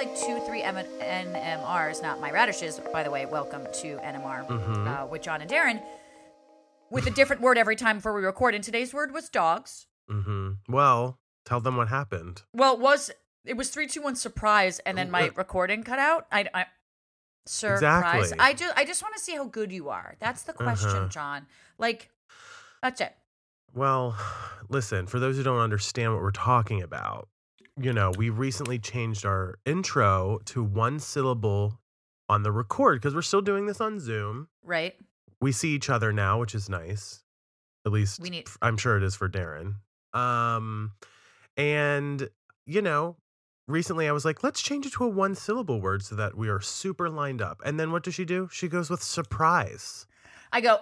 like two, three M- NMRs, not my radishes, by the way. Welcome to NMR Mm-hmm. uh, with John and Daryn, with a different word every time before we record. And today's word was dogs. Mm-hmm. Well, tell them what happened. Well, it was it was three, two, one surprise, and then my recording cut out. I, I surprise. Exactly. I just I just want to see how good you are. That's the question, Uh-huh. John. Like, that's it. Well, listen, for those who don't understand what we're talking about, you know, we recently changed our intro to one syllable on the record because we're still doing this on Zoom. Right? We see each other now, which is nice. At least We need- I'm sure it is for Daryn. Um and you know, recently I was like, let's change it to a one syllable word so that we are super lined up. And then what does she do? She goes with surprise. I go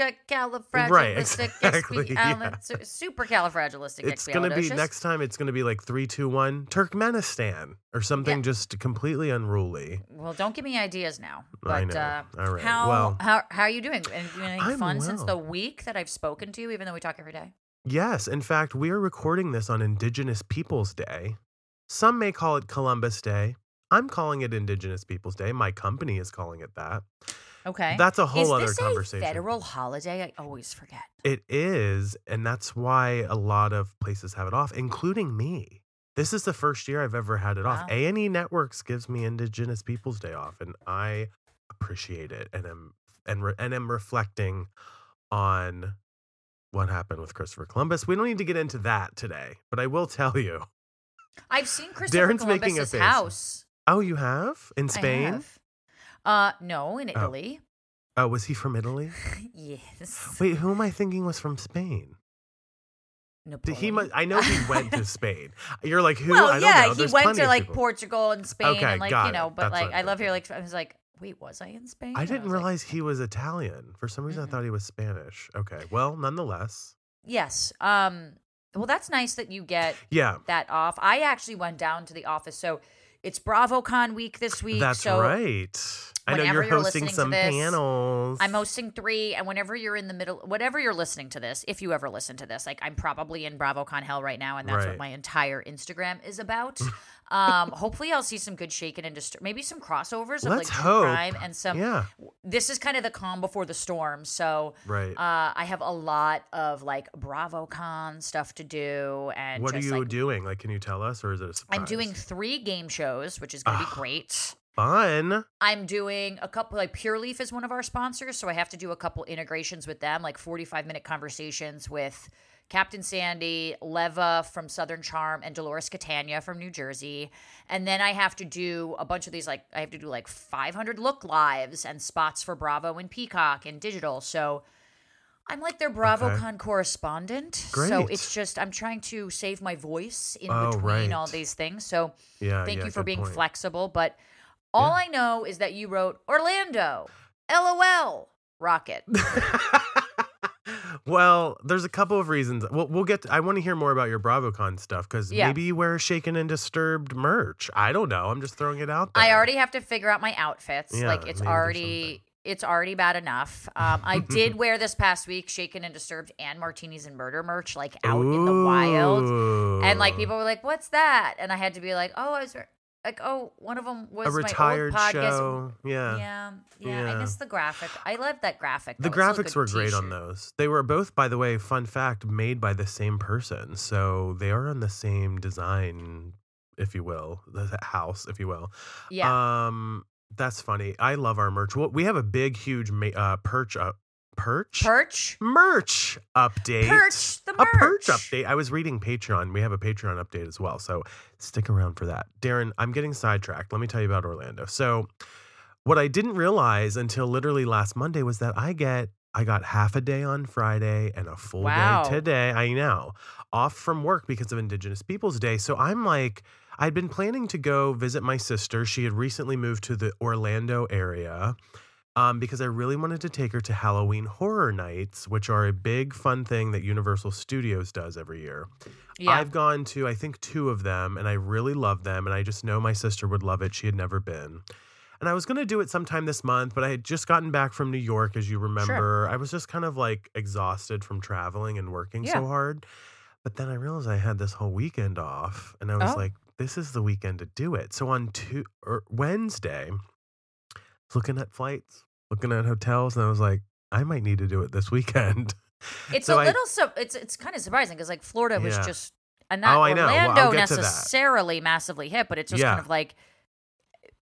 extracalifragilistic, exactly, yeah. supercalifragilistic. It's gonna be next time. It's gonna be like three, two, one, Turkmenistan or something Yeah. just completely unruly. Well, don't give me ideas now. But I know. Uh, All right. how Well- how how are you doing? And you doing anything I'm fun since the week that I've spoken to you, even though we talk every day? Yes, in fact, we are recording this on Indigenous Peoples Day. Some may call it Columbus Day. I'm calling it Indigenous Peoples Day. My company is calling it that. Okay. That's a whole Is other this conversation. a federal holiday? I always forget. It is, and that's why a lot of places have it off, including me. This is the first year I've ever had it Wow. off. A and E Networks gives me Indigenous Peoples Day off, and I appreciate it, and am and re, and am reflecting on what happened with Christopher Columbus. We don't need to get into that today, but I will tell you. I've seen Christopher Daryn's making a Columbus's face. house. Oh, you have in I Spain? have. Uh, no, in Italy. Oh, was he from Italy? yes. Wait, who am I thinking was from Spain? Did Napoleon. he must, I know he went to Spain. You're like who? Well, I don't yeah, know. he There's went to like people. Portugal and Spain, Okay, and like you it. know, but That's like I love here. Like I was like, wait, was I in Spain? I didn't like, realize he was Italian. For some reason, Mhm. I thought he was Spanish. Okay. Well, nonetheless. yes. Um. Well, that's nice that you get Yeah, that off. I actually went down to the office, so it's BravoCon week this week. that's so right. I know you're you're hosting some this, panels. I'm hosting three, and whenever you're in the middle, whatever you're listening to this, if you ever listen to this, like I'm probably in BravoCon hell right now, and that's Right. what my entire Instagram is about. um, hopefully, I'll see some good shaken and distur- maybe some crossovers of Let's like true hope. crime and some. yeah, This is kind of the calm before the storm, so right. uh, I have a lot of like BravoCon stuff to do, and what are you like, doing? Like, can you tell us, or is it a surprise? I'm doing three game shows, which is going to be Ah. great. fun. I'm doing a couple like Pure Leaf is one of our sponsors, so I have to do a couple integrations with them, like 45 minute conversations with Captain Sandy, Leva from Southern Charm, and Dolores Catania from New Jersey. And then I have to do a bunch of these like I have to do like 500 look lives and spots for Bravo and Peacock and digital. So I'm like their BravoCon correspondent. So it's just I'm trying to save my voice in Oh, between all these things. So Yeah. Thank yeah, you for being point. flexible, but all Yeah. I know is that you wrote Orlando, LOL, Rocket. well, there's a couple of reasons. We'll, we'll get. I want to hear more about your BravoCon stuff because Yeah. maybe you wear shaken and disturbed merch. I don't know. I'm just throwing it out there. I already have to figure out my outfits. Yeah, like it's already it's already bad enough. Um, I did wear this past week Shaken and Disturbed and Martinis and Murder merch like out in the wild, and like people were like, "What's that?" And I had to be like, "Oh, I was like, oh, one of them was a retired old show. Yeah. Yeah, yeah, I Yeah. miss the graphic. I love that graphic. The though. Graphics were great on t-shirt. those. They were both, by the way, fun fact, made by the same person. So they are on the same design, if you will, the house, if you will. Yeah, Um, that's funny. I love our merch. Well, we have a big, huge ma- uh, perch up, perch, perch, merch update. perch, the a perch update. I was reading Patreon. We have a Patreon update as well. So stick around for that. Daryn, I'm getting sidetracked. Let me tell you about Orlando. So what I didn't realize until literally last Monday was that I get I got half a day on Friday and a full Wow. day today. I know. Off from work because of Indigenous Peoples Day. So I'm like I'd been planning to go visit my sister. She had recently moved to the Orlando area um, because I really wanted to take her to Halloween Horror Nights, which are a big fun thing that Universal Studios does every year. Yeah. I've gone to, I think, two of them, and I really love them. And I just know my sister would love it. She had never been. And I was going to do it sometime this month, but I had just gotten back from New York, as you remember. Sure. I was just kind of like exhausted from traveling and working Yeah. so hard. But then I realized I had this whole weekend off, and I was Oh. like, this is the weekend to do it. So on two or Wednesday, looking at flights, looking at hotels, and I was like, I might need to do it this weekend. It's So a I- little so it's it's kind of surprising because like Florida was Yeah. just and not Oh, I. Well, Orlando that. necessarily massively hit, but it's just Yeah. kind of like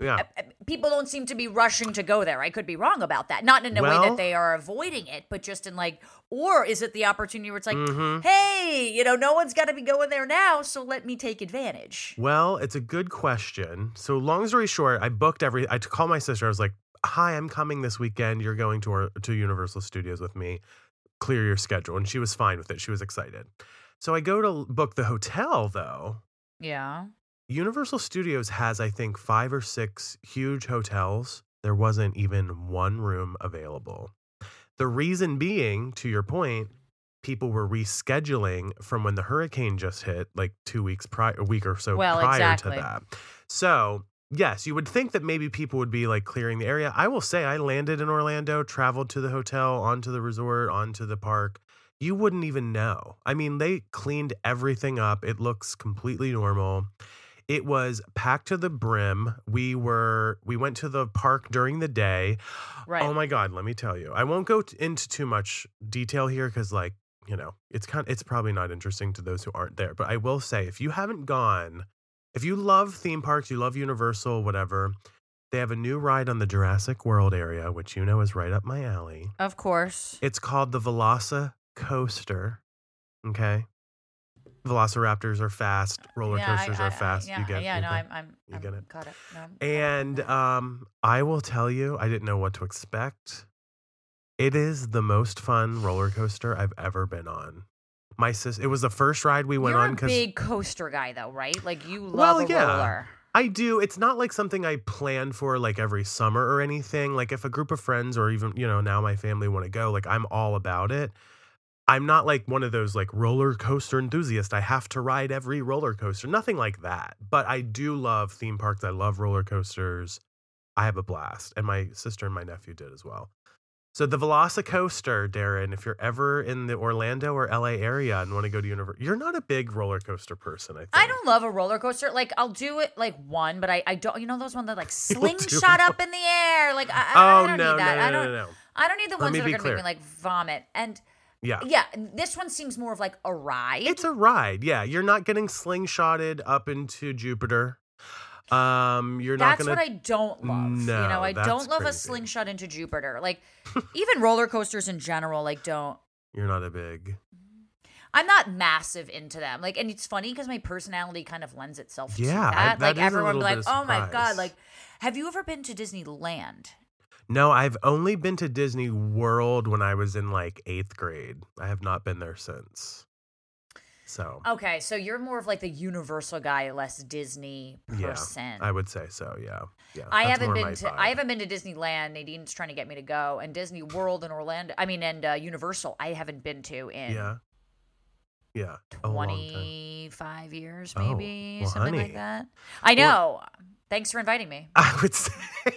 yeah. uh, uh, people don't seem to be rushing to go there. I could be wrong about that. Not in a way that they are avoiding it, but just in like, or is it the opportunity where it's like, Mhm. hey, you know, no one's got to be going there now, so let me take advantage. Well, it's a good question. So, long story short, I booked every. I called my sister. I was like, "Hi, I'm coming this weekend. You're going to our, to Universal Studios with me. Clear your schedule." And she was fine with it. She was excited. So I go to book the hotel though. Yeah. Universal Studios has, I think, five or six huge hotels. There wasn't even one room available. The reason being, to your point, people were rescheduling from when the hurricane just hit, like two weeks prior, a week or so Well, prior exactly. to that. So, yes, you would think that maybe people would be like clearing the area. I will say, I landed in Orlando, traveled to the hotel, onto the resort, onto the park. You wouldn't even know. I mean, they cleaned everything up. It looks completely normal. It was packed to the brim. We were we went to the park during the day. Oh right. Oh my god, let me tell you. I won't go t- into too much detail here cuz like, you know, it's kind of, it's probably not interesting to those who aren't there, but I will say if you haven't gone, if you love theme parks, you love Universal, whatever, they have a new ride on the Jurassic World area, which you know is right up my alley. of course. It's called the Velocicoaster. Okay? Velociraptors are fast, roller Yeah, coasters I- are I- fast. Yeah, you get yeah, you no, get- I'm, I'm, you I'm get it. Got it. No, and um, I will tell you, I didn't know what to expect. It is the most fun roller coaster I've ever been on. My sis, it was the first ride we went You're on a because big coaster guy, though, right? Like you love Well, a yeah. roller. I do. It's not like something I plan for like every summer or anything. Like if a group of friends or even, you know, now my family want to go, like I'm all about it. I'm not like one of those like roller coaster enthusiasts. I have to ride every roller coaster. Nothing like that. But I do love theme parks. I love roller coasters. I have a blast. And my sister and my nephew did as well. So the Velocicoaster, Daryn, if you're ever in the Orlando or LA area and want to go to Universal, you're not a big roller coaster person, I think. I don't love a roller coaster. Like I'll do it like one, but I, I don't. You know those ones that like slingshot up in the air. Like I, I, Oh I don't no, need that. no, I don't. no, no. I don't need the Let ones that are gonna make me like vomit. And Yeah. yeah, this one seems more of like a ride. It's a ride. Yeah, you're not getting slingshotted up into Jupiter. Um, you're not That's what I don't love. No, you know, I don't love a slingshot into Jupiter. Like even roller coasters in general, like don't. You're not a big. I'm not massive into them. Like, and it's funny because my personality kind of lends itself to Yeah, I- that. that like everyone be like, "Oh my god!" Like, have you ever been to Disneyland? No, I've only been to Disney World when I was in like eighth grade. I have not been there since. So Okay, so you're more of like the Universal guy, less Disney Yeah. I would say so. Yeah, yeah. I haven't been to vibe. I haven't been to Disneyland. Nadine's trying to get me to go, and Disney World in Orlando. I mean, and uh, Universal. I haven't been to in Yeah, yeah. A long time. twenty five years, Oh, maybe well, something like that. I know. Thanks for inviting me. I would say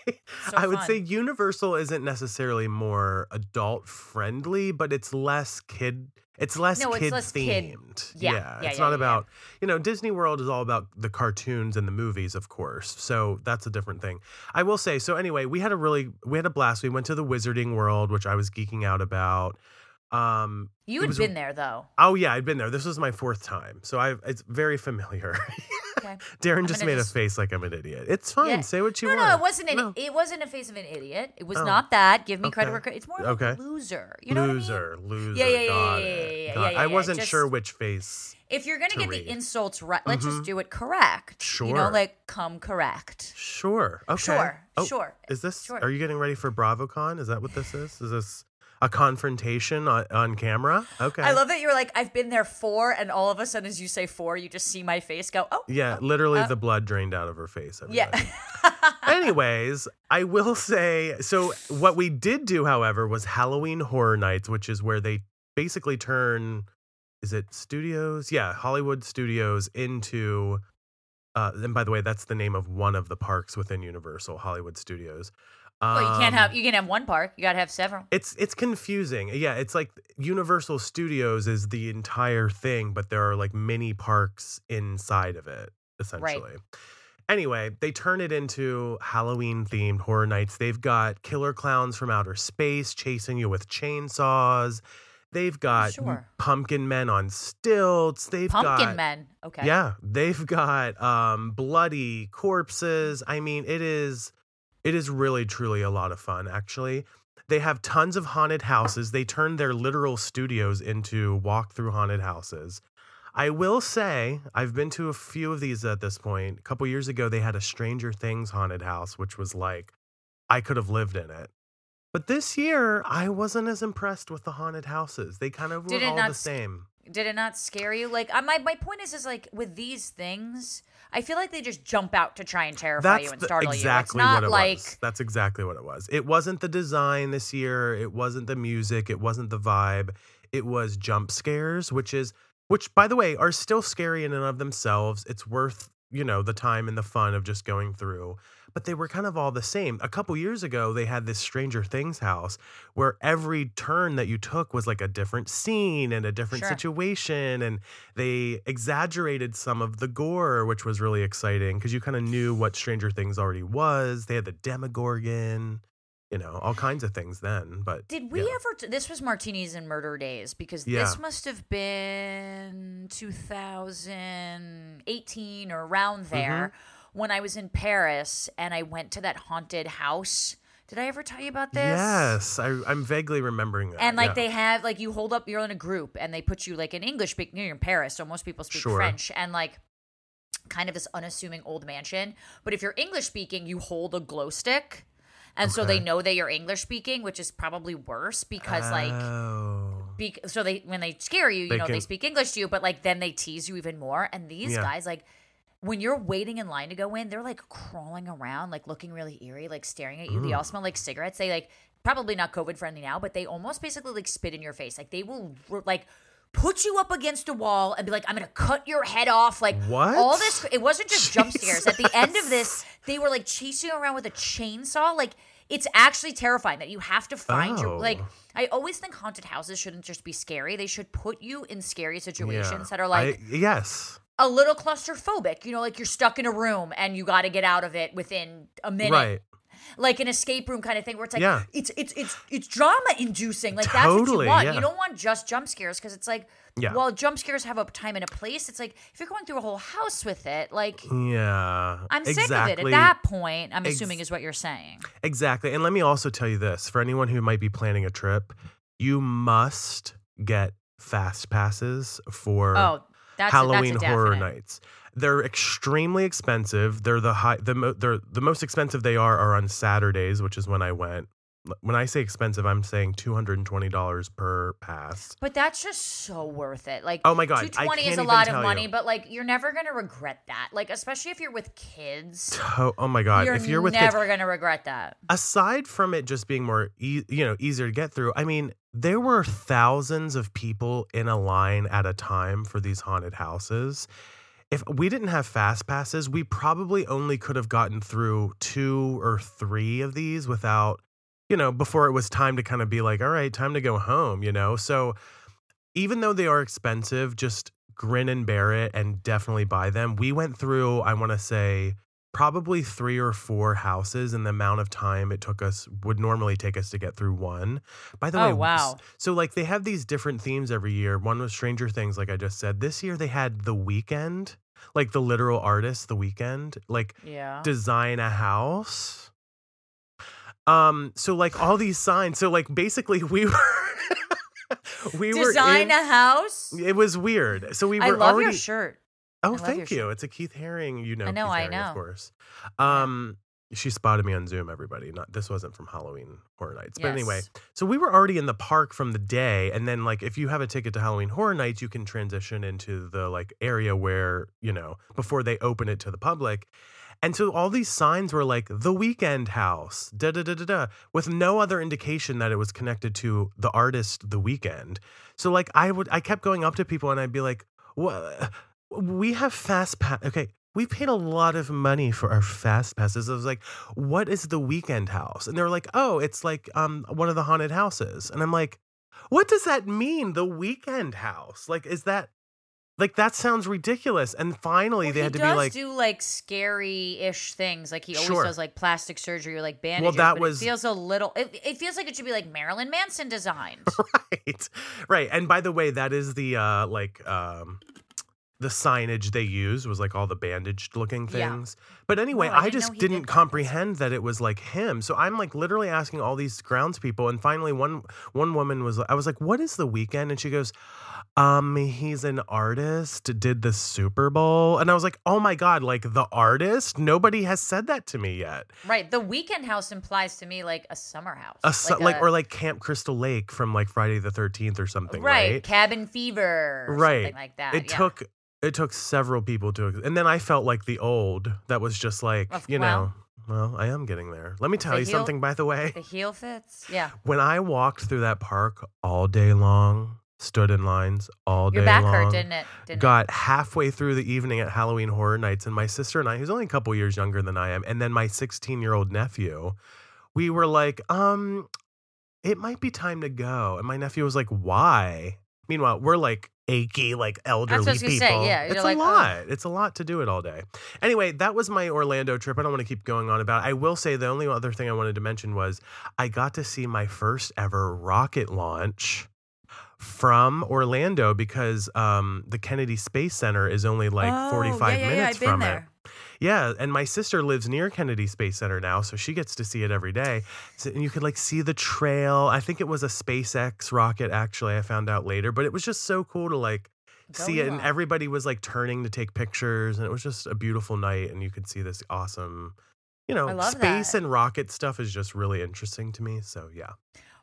So I would fun. say Universal isn't necessarily more adult friendly, but it's less kid it's less No, it's kid less kid- themed. yeah, yeah, it's yeah, not yeah, about you know, Disney World is all about the cartoons and the movies, of course. So that's a different thing. I will say, so anyway, we had a really we had a blast. We went to the Wizarding World, which I was geeking out about. Um You had was- been there though. Oh yeah, I'd been there. This was my fourth time, so I it's very familiar. Okay. Daryn just made just- a face like I'm an idiot. It's fine. Yeah. Say what you No, want. no, it wasn't an No. it wasn't a face of an idiot. It was Oh. not that. Give me credit Okay. where credit. It's more of Okay. a loser. You know what I mean? loser, loser. Yeah, yeah, yeah, yeah, yeah, yeah, yeah, I wasn't just- sure which face. If you're gonna to get read. the insults right, let's Mhm. just do it correct. You know, Sure. like come correct. Sure. Okay. Sure. Oh, Sure. Is this? Sure. Are you getting ready for BravoCon? Is that what this is? Is this a confrontation on, on camera? Okay. I love that you're like, I've been there four, and all of a sudden, as you say four, you just see my face go, oh, Yeah, literally Uh, the blood drained out of her face. yeah. Anyways, I will say so. What we did do, however, was Halloween Horror Nights, which is where they basically turn. Is it studios? Yeah, Hollywood Studios into. Uh, and by the way, that's the name of one of the parks within Universal Hollywood Studios. Well, you can't Um, have you can have one park. You gotta have several. It's it's confusing. Yeah, it's like Universal Studios is the entire thing, but there are like mini parks inside of it. essentially. Right. Anyway, they turn it into Halloween themed horror nights. They've got killer clowns from outer space chasing you with chainsaws. They've got Sure. pumpkin men on stilts. They've Pumpkin got men. Okay. yeah, they've got um bloody corpses. I mean, it is it is really truly a lot of fun actually. They have tons of haunted houses. They turn their literal studios into walk through haunted houses. I will say, I've been to a few of these at this point. A couple years ago they had a Stranger Things haunted house which was like I could have lived in it. But this year, I wasn't as impressed with the haunted houses. They kind of were Did it all not the same. Did it not scare you? Like, my my point is, is like with these things, I feel like they just jump out to try and terrify you and the- startle exactly you. It's not what it like was. That's exactly what it was. It wasn't the design this year. It wasn't the music. It wasn't the vibe. It was jump scares, which is which, by the way, are still scary in and of themselves. It's worth you know the time and the fun of just going through. But they were kind of all the same. A couple years ago, they had this Stranger Things house where every turn that you took was like a different scene and a different Sure. situation. And they exaggerated some of the gore, which was really exciting because you kind of knew what Stranger Things already was. They had the Demogorgon, you know, all kinds of things then. But Did we yeah. ever? T- this was Martinis and Murder Days because Yeah. this must have been 2018 or around Mm-hmm. When I was in Paris and I went to that haunted house. Did I ever tell you about this? Yes, I, I'm vaguely remembering that. And like yeah. they have like you hold up, you're in a group, and they put you like in English speaking. You're in Paris, so most people speak Sure. French, and like kind of this unassuming old mansion. But if you're English speaking, you hold a glow stick, and so they know that you're English speaking, which is probably worse because like Oh. be- so they when they scare you, you They know they speak English to you, but like then they tease you even more. And these Yeah. guys, like when you're waiting in line to go in, they're like crawling around, like looking really eerie, like staring at you. They all smell like cigarettes. They like probably not COVID friendly now, but they almost basically like spit in your face. Like they will like put you up against a wall and be like, I'm gonna cut your head off. Like What? all this it wasn't just jump scares. At the end of this, they were like chasing around with a chainsaw. Like it's actually terrifying that you have to find your Oh. like I always think haunted houses shouldn't just be scary. They should put you in scary situations Yeah. that are like I- yes. A little claustrophobic. You know, like you're stuck in a room and you got to get out of it within a minute. Right. Like an escape room kind of thing where it's like Yeah. it's it's it's it's drama inducing. Like that's what you want. yeah. You don't want just jump scares because it's like Yeah. well, jump scares have a time and a place. It's like if you're going through a whole house with it, like Yeah. I'm sick of it. At that point, I'm Ex- assuming is what you're saying. Exactly. And let me also tell you this for anyone who might be planning a trip, you must get fast passes for Oh, that's Halloween a, that's a horror nights. They're extremely expensive. They're the high the mo- they're the most expensive they are are on Saturdays, which is when I went. When I say expensive, I'm saying $220 per pass. But that's just so worth it. Like, Oh my God, two twenty is a lot of money, you. but like, you're never gonna regret that. Like, especially if you're with kids, Oh, oh my god, you're, if you're with kids, never gonna regret that. aside from it just being more e- you know easier to get through i mean there were thousands of people in a line at a time for these haunted houses. If we didn't have fast passes we probably only could have gotten through two or three of these without you know before it was time to kind of be like all right time to go home you know? So even though they are expensive just grin and bear it and definitely buy them. We went through i want to say probably three or four houses and the amount of time it took us would normally take us to get through one. By the Oh, way, wow. So like they have these different themes every year. One was Stranger Things, like I just said. This year they had the Weeknd, like the literal artist, the Weeknd, like Yeah. design a house. Um, so like all these signs. So like basically we were we were Design a house. it was weird. So we were I love already your shirt. Oh, thank you. shirt. It's a Keith Haring. You know, I know, Keith I Haring, know. of course. Um, she spotted me on Zoom. Everybody, not this wasn't from Halloween Horror Nights, but anyway. So we were already in the park from the day, and then like if you have a ticket to Halloween Horror Nights, you can transition into the like area where you know before they open it to the public. And so all these signs were like the Weeknd house, da da da da da, with no other indication that it was connected to the artist the Weeknd. So like I would I kept going up to people and I'd be like, What we have fast pass okay. We paid a lot of money for our fast passes. I was like, what is the Weeknd house? And they were like, oh, it's like um one of the haunted houses. And I'm like, what does that mean? The Weeknd house? Like, is that Like that sounds ridiculous. And finally, Well, they he had to be like, do like scary-ish things. Like he always Sure. does like plastic surgery or like bandages. Well, that but was- it feels a little. It, it feels like it should be like Marilyn Manson designed. right, right. And by the way, that is the uh like um the signage they used was like all the bandaged looking Yeah. things. But anyway, No, I I, didn't just didn't did comprehend that it was like him. So I'm like literally asking all these groundspeople, and finally one one woman was I was like, "What is the Weeknd?" And she goes, "Um, he's an artist. Did the Super Bowl?" And I was like, "Oh my god! Like the artist? Nobody has said that to me yet. right. The weekend house implies to me like a summer house. A, su- like, a- or like Camp Crystal Lake from like Friday the Thirteenth or something, right, right? cabin fever, Right. something like that. it yeah. took it took several people to and then i felt like the old that was just like you know well i am getting there let me tell The you heel- something by the way the heel fits. Yeah, when i walked through that park all day long stood in lines all your day back long hurt, didn't it? Didn't it? got halfway through the evening at halloween horror nights and my sister and i who's only a couple years younger than i am and then my 16 year old nephew we were like um it might be time to go and my nephew was like why meanwhile we're like achy like elderly I was people say, yeah, it's a like, "Oh." lot. It's a lot to do it all day. Anyway that was my orlando trip. I don't want to keep going on about it. I will say the only other thing i wanted to mention was i got to see my first ever rocket launch from Orlando because um, the Kennedy Space Center is only like Oh, 45 yeah, yeah, yeah, minutes I've been from there. Yeah, and my sister lives near Kennedy Space Center now, so she gets to see it every day. So, and you could like see the trail. I think it was a SpaceX rocket actually, I found out later, but it was just so cool to like Go see it and everybody was like turning to take pictures and it was just a beautiful night and you could see this awesome you know, space that. and rocket stuff is just really interesting to me. So yeah.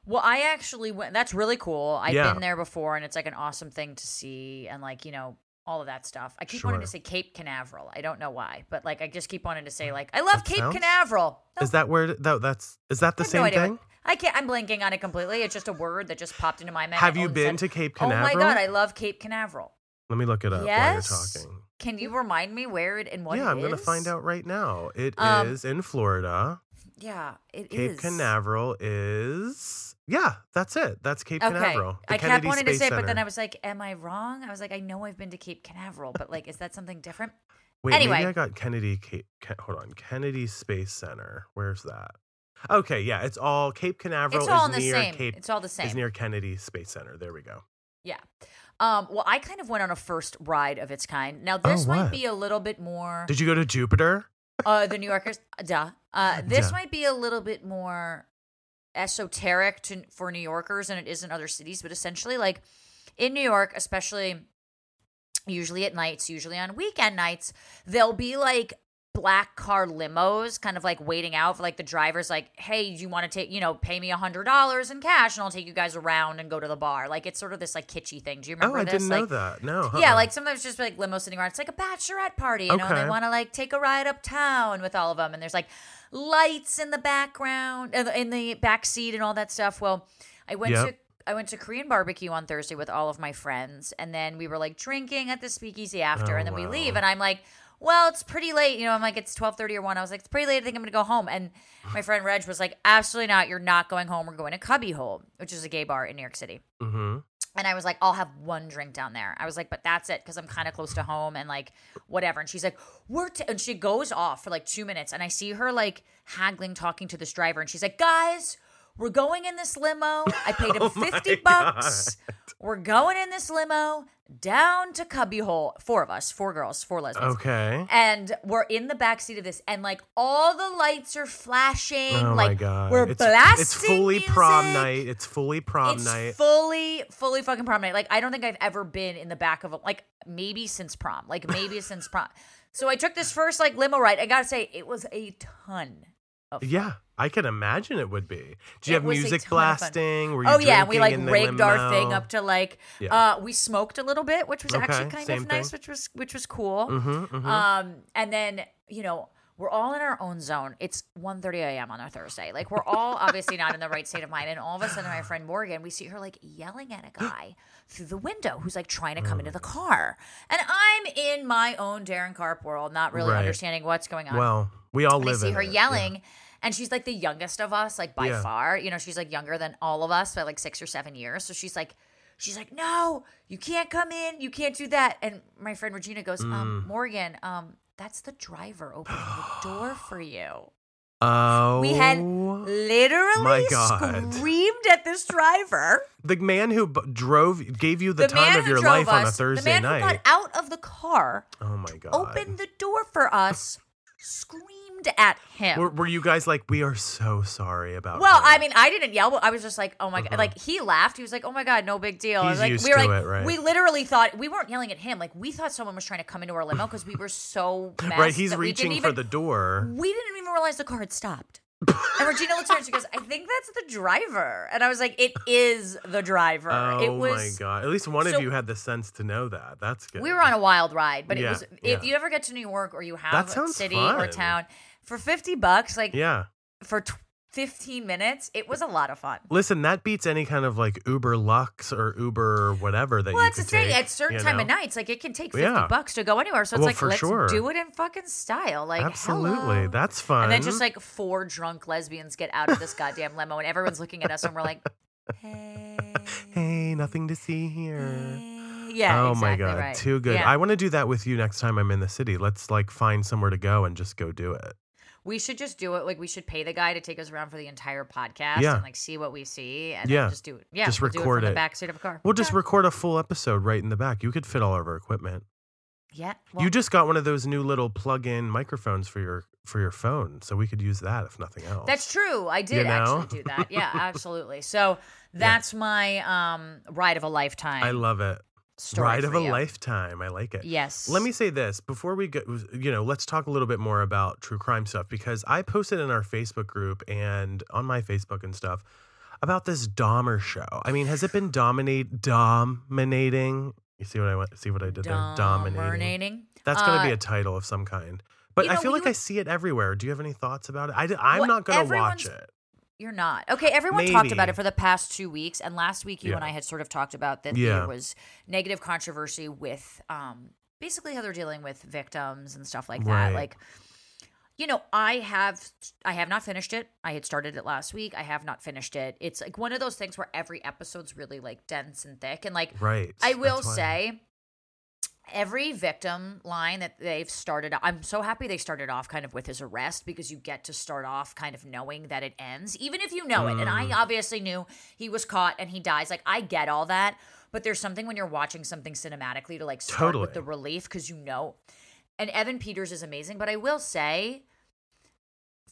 Well, I actually went. That's really cool. I've Yeah. been there before, and it's like an awesome thing to see, and like you know all of that stuff. I keep wanting to say Cape Canaveral. I don't know why, but like I just keep wanting to say like I love That Cape sounds- Canaveral. No, Is that where that that's is that the same no thing? what- I can't. I'm blanking on it completely. It's just a word that just popped into my mind. Have you been said, to Cape Canaveral? Oh my god, I love Cape Canaveral. Let me look it up yes. while you're talking. Can you remind me where it and what? yeah, I'm gonna find out right now. It is Um, in Florida. Yeah, it Cape is. Canaveral is yeah, that's it. That's Cape Okay, Canaveral. The I kept Kennedy wanting to say it, but then I was like, "Am I wrong?" I was like, "I know I've been to Cape Canaveral, but like, is that something different?" Wait, anyway. maybe I got Kennedy. Cape, Ca- hold on, Kennedy Space Center. Where's that? Okay, yeah, it's all Cape Canaveral. It's all is the near same. Cape. it's all the Is same. near Kennedy Space Center. There we go. Yeah. Um, well, I kind of went on a first ride of its kind. Now, this might Oh, what? be a little bit more. Did you go to Jupiter? uh, the New Yorkers, duh. Uh, this Duh. might be a little bit more esoteric to, for New Yorkers and it is in other cities. But essentially, like in New York, especially usually at nights, usually on weekend nights, there'll be like black car limos kind of like waiting out for like the driver's like hey you want to take you know pay me a hundred dollars in cash and i'll take you guys around and go to the bar like it's sort of this like kitschy thing do you remember oh, I this didn't like know that. No. yeah, uh-uh. like sometimes just like limo sitting around. It's like a bachelorette party, you know. and They want to like take a ride uptown with all of them, and there's like lights in the background, in the, back seat, and all that stuff. Well, I went Yep. to I went to Korean barbecue on Thursday with all of my friends, and then we were like drinking at the speakeasy after, Oh, and then we oh, leave, and I'm like. Well, it's pretty late. You know, I'm like, it's 1230 or 1. I was like, it's pretty late. I think I'm going to go home. And my friend Reg was like, absolutely not. You're not going home. We're going to Cubbyhole, which is a gay bar in New York City. Mhm. And I was like, I'll have one drink down there. I was like, but that's it because I'm kind of close to home and like whatever. And she's like, we're, t-, and she goes off for like two minutes. And I see her like haggling, talking to this driver. And she's like, guys, we're going in this limo. I paid him Oh 50 bucks. We're going in this limo down to Cubbyhole. Four of us, four girls, four lesbians. Okay. And we're in the back seat of this, and like all the lights are flashing. Oh like my god. we're it's, blasting. It's fully prom night. It's fully prom It's night. fully, fully fucking prom night. Like I don't think I've ever been in the back of a like maybe since prom. Like maybe since prom. So I took this first like limo ride. I gotta say, it was a ton of fun. yeah, I can imagine it would be. Do you It have music ton of fun. blasting? Were you Oh yeah, and we like drinking in the rigged our thing up to like Yeah. uh we smoked a little bit, which was actually kind of nice, thing. which was which was cool. Mhm, mhm. Um and then, you know, we're all in our own zone. It's 1.30 a.m. on a Thursday. Like we're all obviously not in the right state of mind. And all of a sudden my friend Morgan, we see her like yelling at a guy through the window who's like trying to come into the car. And I'm in my own Daryn Carp world, not really Right. understanding what's going on. well, we all And I live see her it. yelling, and she's like the youngest of us, like by Yeah. far. You know, she's like younger than all of us by like six or seven years. So she's like she's like, "No, you can't come in. You can't do that." And my friend Regina goes, um, Mm. "Morgan, um, that's the driver opening the door for you." Oh, We had literally My God. screamed at this driver. the man who b- drove gave you the, The, time of your life on a us, Thursday the man night. who got out of the car, oh my god! opened the door for us, screamed at him. Were, were you guys like, we are so sorry about? Well, her." I mean, I didn't yell. But I was just like, "Oh my god!" Uh-huh. Like he laughed. He was like, "Oh my god, no big deal." He's like, used we were to like, it, right? we literally thought we weren't yelling at him. Like we thought someone was trying to come into our limo because we were so right, he's that we didn't reaching for the door. We didn't even realize the car had stopped and Regina looks at her and she goes, I think that's the driver. And I was like, it is the driver. Oh it was, my God. At least one so, of you had the sense to know that. That's good. We were on a wild ride, but yeah, it was, yeah. if you ever get to New York or you have a city fun. or town, for 50 bucks, like, yeah. for 15 minutes. It was a lot of fun. Listen, that beats any kind of like Uber Lux or Uber whatever that well, you could the thing. At certain know? time of nights, like it can take 50 yeah. bucks to go anywhere. So it's well, like, let's sure. do it in fucking style. Like, absolutely. Hello. That's fun. And then just like four drunk lesbians get out of this goddamn limo and everyone's looking at us and we're like, hey. Hey, nothing to see here. Hey. Yeah. Oh exactly my god, right. too good. Yeah. I want to do that with you next time I'm in the city. Let's like find somewhere to go and just go do it we should just do it. Like we should pay the guy to take us around for the entire podcast Yeah. and like see what we see, and Yeah. just do it. Yeah, Just we'll record it it. the backseat of a car. We'll just record a full episode right in the back. You could fit all of our equipment. yeah. Well, you just got one of those new little plug-in microphones for your for your phone, so we could use that if nothing else. That's true. I did you know? actually do that. Yeah, absolutely. So that's my um ride of a lifetime. I love it. Story Ride of a you. lifetime. I like it. Yes. Let me say this before we go. You know, let's talk a little bit more about true crime stuff because I posted in our Facebook group and on my Facebook and stuff about this Dahmer show. I mean, has it been dominate dominating? You see what I went? See what I did there? Dominating. Dominating. That's going to be Uh, a title of some kind. But you I feel like I see it everywhere. Do you have any thoughts about it? I, am Well, not going to watch it. You're not. Okay, everyone talked about it for the past two weeks. And last week, you Yeah. and I had sort of talked about that Yeah. there was negative controversy with um, basically how they're dealing with victims and stuff like that. Like, you know, I have I have not finished it. I had started it last week. I have not finished it. It's like one of those things where every episode's really like dense and thick. And like Right. I will say every victim line that they've started I'm so happy they started off kind of with his arrest because you get to start off kind of knowing that it ends even if you know it. And I Mm. obviously knew he was caught and he dies. Like I get all that but there's something when you're watching something cinematically to like start with the relief cuz you know. And Evan Peters is amazing but I will say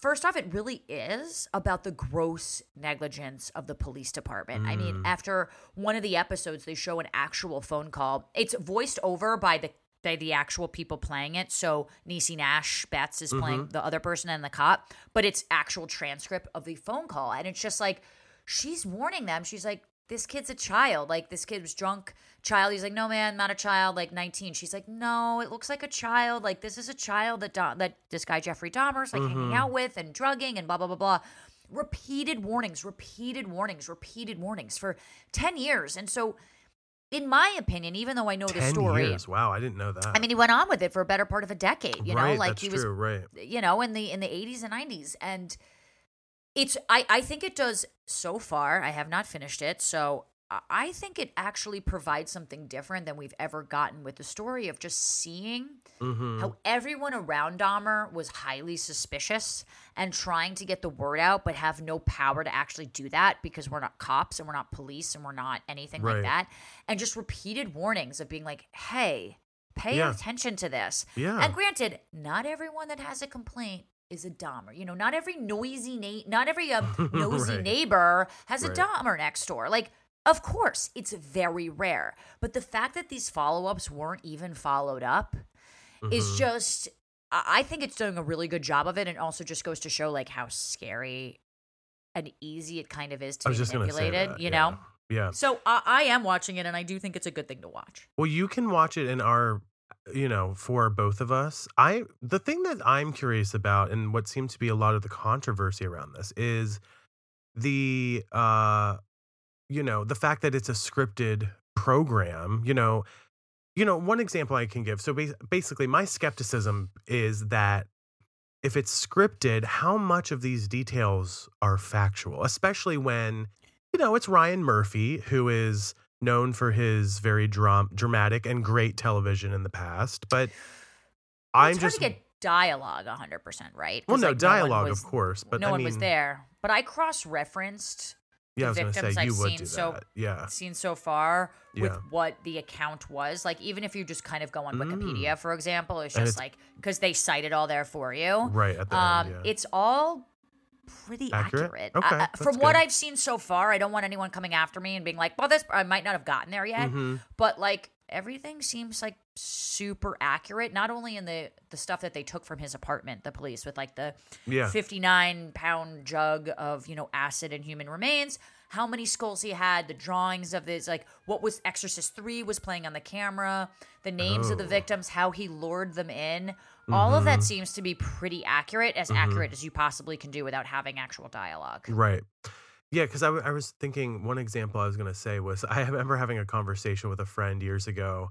First off, it really is about the gross negligence of the police department. I mean, Mm. after one of the episodes, they show an actual phone call. It's voiced over by the by the actual people playing it. So Niecy Nash Betts is playing Mm-hmm. the other person and the cop, but it's actual transcript of the phone call, and it's just like she's warning them. She's like, "This kid's a child. Like this kid was drunk." Child. He's like, "No, man, not a child. Like 19." She's like, "No, it looks like a child. Like this is a child that Dom- that this guy Jeffrey Dahmer's like hanging Mhm. out with and drugging and blah blah blah blah." Repeated warnings, repeated warnings, repeated warnings for 10 years. And so, in my opinion, even though I know the story, years. Wow, I didn't know that. I mean, he went on with it for a better part of a decade. You know, like that's he was true. Right. you know in the in the 80s and 90s and it's i i think it does so far i have not finished it so I- think it actually provides something different than we've ever gotten with the story of just seeing Mm-hmm. how everyone around Dahmer was highly suspicious and trying to get the word out, but have no power to actually do that because we're not cops and we're not police and we're not anything Right. like that. And just repeated warnings of being like, hey, pay Yeah. attention to this. Yeah. And granted, not everyone that has a complaint is a Dahmer. You know, not every noisy na- not every um, nosy Right. neighbor has a Right. Dahmer next door. Like, of course, it's very rare. But the fact that these follow-ups weren't even followed up is Mhm. just I think it's doing a really good job of it and also just goes to show like how scary and easy it kind of is to be just gonna say manipulated, that. you yeah. know? Yeah. So I, I am watching it and I do think it's a good thing to watch. Well, you can watch it in our, you know, for both of us. I the thing that I'm curious about, and what seems to be a lot of the controversy around this is the, uh, you know, the fact that it's a scripted program. You know, you know, one example I can give. So bas- basically, my skepticism is that if it's scripted, how much of these details are factual, especially when, you know, it's Ryan Murphy who is known for his very dram- dramatic and great television in the past, but Well, I'm just to get dialogue 100%, right? Well, no like, dialogue, was- of course, but no I one mean, was there. But I cross referenced Yeah, I the was gonna victims say I've you would seen do so- that. Yeah, seen so far with Yeah. what the account was. Like, even if you just kind of go on Mm. Wikipedia, for example, it's just it's- like because they cite it all there for you. right the Um, end. Yeah. It's all pretty Accurate? accurate. Okay, I- that's from what. I've seen so far, I don't want anyone coming after me and being like, "Well, this I might not have gotten there yet," Mhm. but like everything seems like super accurate. Not only in the the stuff that they took from his apartment, the police with like the Yeah. 59 pound jug of you know acid and human remains how many skulls he had the drawings of this like what was exorcist 3 was playing on the camera the names of the Oh. victims how he lured them in all of Mm-hmm. that seems to be pretty accurate as accurate as you possibly can do without having actual dialogue Right. Yeah, because I, w- I was thinking one example I was going to say was I remember having a conversation with a friend years ago,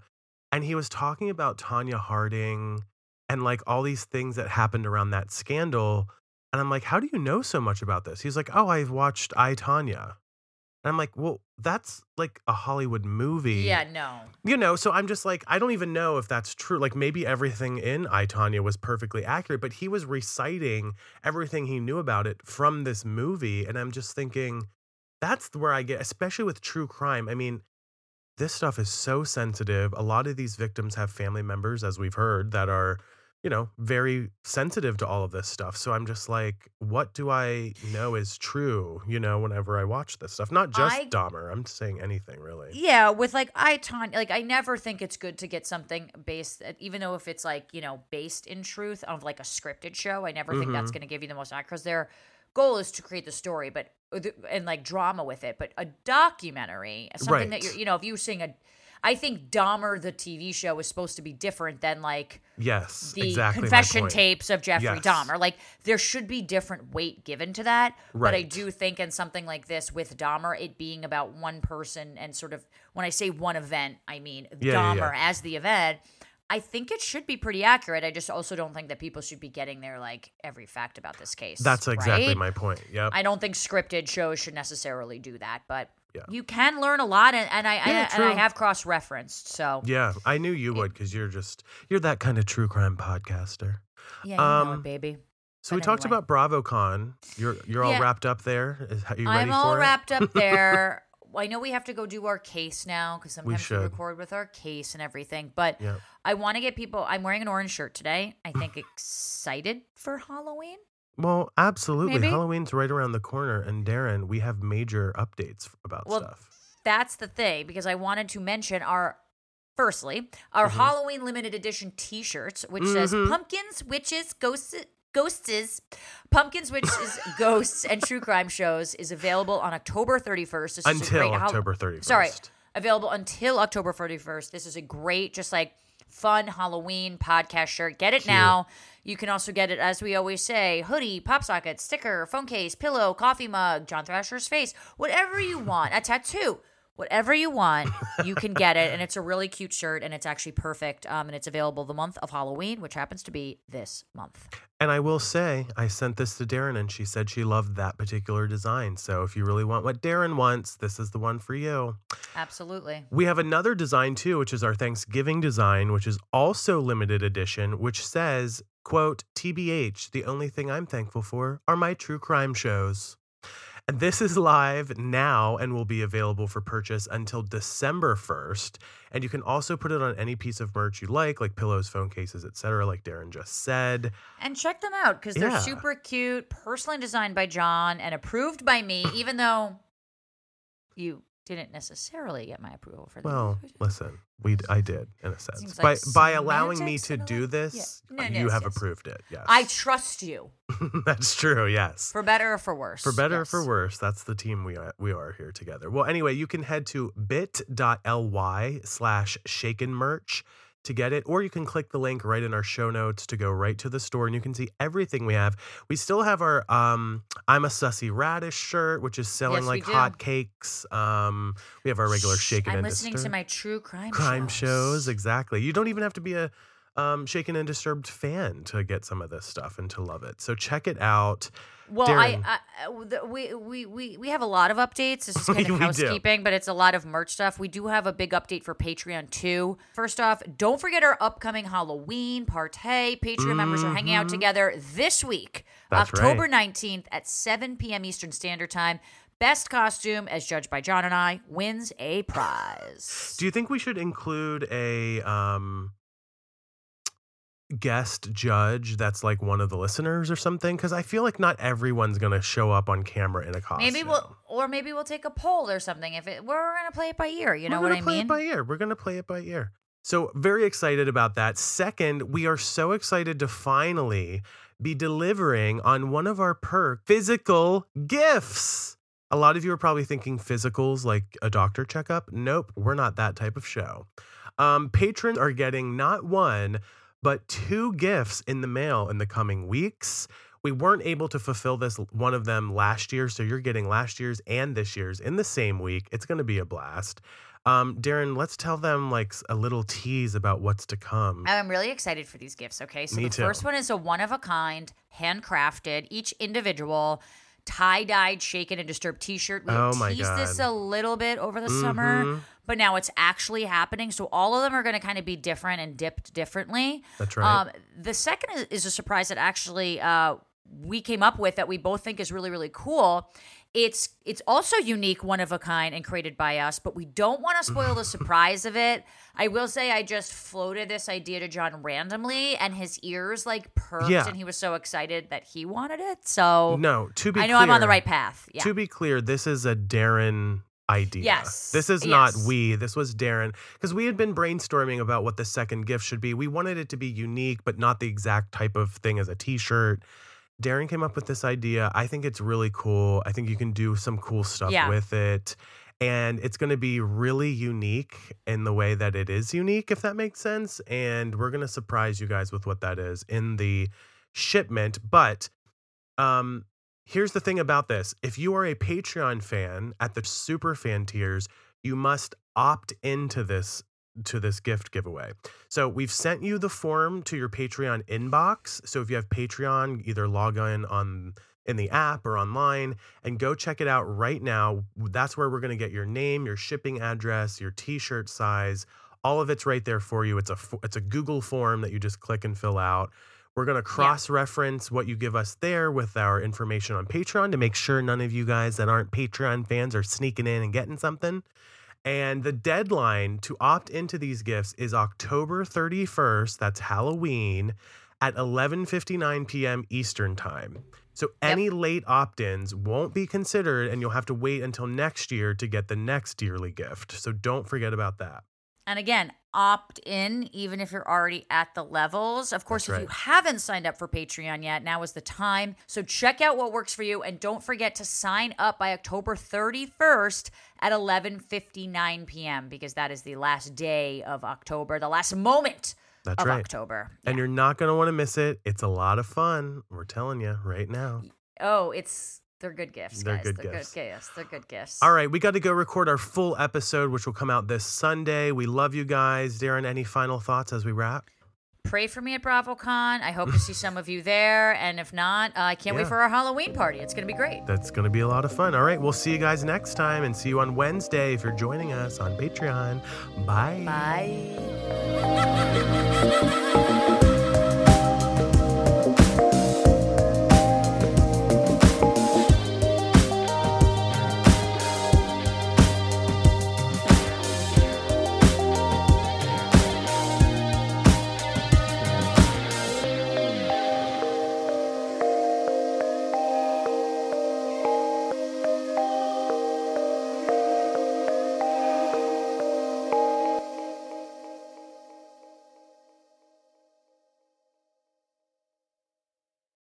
and he was talking about Tonya Harding and like all these things that happened around that scandal. And I'm like, how do you know so much about this? He's like, oh, I've watched I, Tonya. And I'm like, well, that's like a Hollywood movie. yeah no You know, so I'm just like, I don't even know if that's true. Like maybe everything in I, Tonya was perfectly accurate, but he was reciting everything he knew about it from this movie. And I'm just thinking, that's where I get, especially with true crime. I mean, this stuff is so sensitive. A lot of these victims have family members, as we've heard, that are, you know, very sensitive to all of this stuff. So I'm just like, what do I know is true, you know, whenever I watch this stuff? Not just I- Dahmer. I'm saying anything really. Yeah, with like I Tonya, like I never think it's good to get something based, even though if it's like you know based in truth of like a scripted show, I never think that's Mhm. going to give you the most accurate. Because their goal is to create the story, but uh, and like drama with it. But a documentary, something that you're, you know, if you were seeing a, I think Dahmer the TV show is supposed to be different than like Yes, the exactly. confession tapes of Jeffrey Yes. Dahmer. Like there should be different weight given to that. Right. But I do think in something like this with Dahmer, it being about one person and sort of when I say one event, I mean Yeah, yeah, Dahmer yeah. as the event. I think it should be pretty accurate. I just also don't think that people should be getting their like every fact about this case. That's exactly right? my point. Yep. I don't think scripted shows should necessarily do that, but Yeah. you can learn a lot, and, and I, I and I have cross referenced. So yeah, I knew you would because you're just you're that kind of true crime podcaster. yeah, you know Um, it, baby. So we But talked about BravoCon. You're you're all Yeah. wrapped up there. Is, are you ready I'm all for it? wrapped up there. I know we have to go do our case now because sometimes we, should. record with our case and everything. But Yep. I want to get people. I'm wearing an orange shirt today. I think excited for Halloween. Well, absolutely. Maybe? Halloween's right around the corner, and Daryn, we have major updates about Well, stuff. That's the thing because I wanted to mention our. Firstly, our Mhm. Halloween limited edition T-shirts, which says Mhm. "Pumpkins, Witches, Ghosts, Ghosts, Pumpkins, Witches, Ghosts, and True Crime Shows" is available on October 31st. This is a Until October 31st. Sorry, available until October 31st. This is a great, just like fun Halloween podcast shirt. Get it Cute. now. You can also get it, as we always say, hoodie, pop socket, sticker, phone case, pillow, coffee mug, John Thrasher's face, whatever you want, a tattoo. Whatever you want, you can get it, and it's a really cute shirt, and it's actually perfect. Um, and it's available the month of Halloween, which happens to be this month. And I will say, I sent this to Daryn, and she said she loved that particular design. So if you really want what Daryn wants, this is the one for you. Absolutely. We have another design too, which is our Thanksgiving design, which is also limited edition, which says, quote, TBH, the only thing I'm thankful for are my true crime shows. And this is live now and will be available for purchase until December 1st. And you can also put it on any piece of merch you like, like pillows, phone cases, etc., like Daryn just said. And check them out because they're Yeah. super cute, personally designed by John and approved by me, even though you didn't necessarily get my approval for these. Well, listen, we I did in a sense. Seems by like by allowing me semantics to do this, Yeah. No, you yes, have yes. approved it. Yes. I trust you That's true, yes. for better or for worse. For better or for worse, that's the team we are, we are here together. Well, anyway, you can head to bit.ly slash shaken merch to get it, or you can click the link right in our show notes to go right to the store and you can see everything we have. We still have our um, I'm a Sussy Radish shirt, which is selling Yes, like hotcakes. Um, we have our regular Shh, shaken I'm listening to my true crime crime shows. shows. Exactly. You don't even have to be a um, Shaken and Disturbed fan to get some of this stuff and to love it. So check it out. Well, Daryn. I, I the- we, we we we have a lot of updates. This is kind of we do. housekeeping, but it's a lot of merch stuff. We do have a big update for Patreon too. First off, don't forget our upcoming Halloween party. Patreon members are hanging out together this week, Mm-hmm. That's October nineteenth at seven p.m. Eastern Standard Time. Best costume, as judged by John and I, wins a prize. Do you think we should include a um, guest judge that's like one of the listeners or something? Because I feel like not everyone's gonna show up on camera in a costume. Maybe we'll, or maybe we'll take a poll or something. If it, we're gonna play it by ear, you know We're what gonna I play mean? It by ear. We're gonna play it by ear. So very excited about that. Second, we are so excited to finally be delivering on one of our perk physical gifts. A lot of you are probably thinking physicals like a doctor checkup. Nope, we're not that type of show. Um, patrons are getting not one, but two gifts in the mail in the coming weeks. We weren't able to fulfill this one of them last year, so you're getting last year's and this year's in the same week. It's going to be a blast. Um, Daryn, let's tell them like a little tease about what's to come. I'm really excited for these gifts. Okay, so Me the too. first one is a one of a kind, handcrafted, each individual tie dyed, shaken, and disturbed T-shirt. We Oh my teased this a little bit over the summer, Mhm. But now it's actually happening. So all of them are going to kind of be different and dipped differently. That's right. Um, the second is, is a surprise that actually uh, we came up with that we both think is really really cool. It's it's also unique, one of a kind, and created by us. But we don't want to spoil the surprise of it. I will say I just floated this idea to John randomly, and his ears like perked, Yeah. and he was so excited that he wanted it. So no, to be I know I'm on the right path. Yeah. To be clear, this is a Daryn idea. Yes, This is not we. This was Daryn. Because we had been brainstorming about what the second gift should be. We wanted it to be unique, but not the exact type of thing as a t shirt. Daryn came up with this idea. I think it's really cool. I think you can do some cool stuff Yeah. with it. And it's going to be really unique in the way that it is unique, if that makes sense. And we're going to surprise you guys with what that is in the shipment. But um, here's the thing about this if you are a Patreon fan at the super fan tiers, you must opt into this to this gift giveaway. So we've sent you the form to your Patreon inbox. So if you have Patreon, either log in on in the app or online and go check it out right now. That's where we're going to get your name, your shipping address, your t-shirt size. All of it's right there for you. It's a it's a Google form that you just click and fill out. We're going to cross reference what you give us there with our information on Patreon to make sure none of you guys that aren't Patreon fans are sneaking in and getting something. And the deadline to opt into these gifts is October 31st, that's Halloween, at 11:59 p.m. Eastern Time. So any late opt-ins won't be considered and you'll have to wait until next year to get the next yearly gift. So don't forget about that. And again, opt in even if you're already at the levels. Of course, That's if you haven't signed up for Patreon yet, now is the time. So check out what works for you and don't forget to sign up by October 31st at 11:59 p.m. because that is the last day of October, the last moment That's of right. October. And you're not going to want to miss it. It's a lot of fun. We're telling you right now. Oh, it's they're good gifts, They're guys. good they're gifts. good gifts. They're good gifts. All right, we got to go record our full episode, which will come out this Sunday. We love you guys. Daryn, any final thoughts as we wrap? Pray for me at BravoCon. I hope to see some of you there, and if not, uh, I can't Yeah. wait for our Halloween party. It's going to be great. That's going to be a lot of fun. All right, we'll see you guys next time and see you on Wednesday if you're joining us on Patreon. Bye. Bye.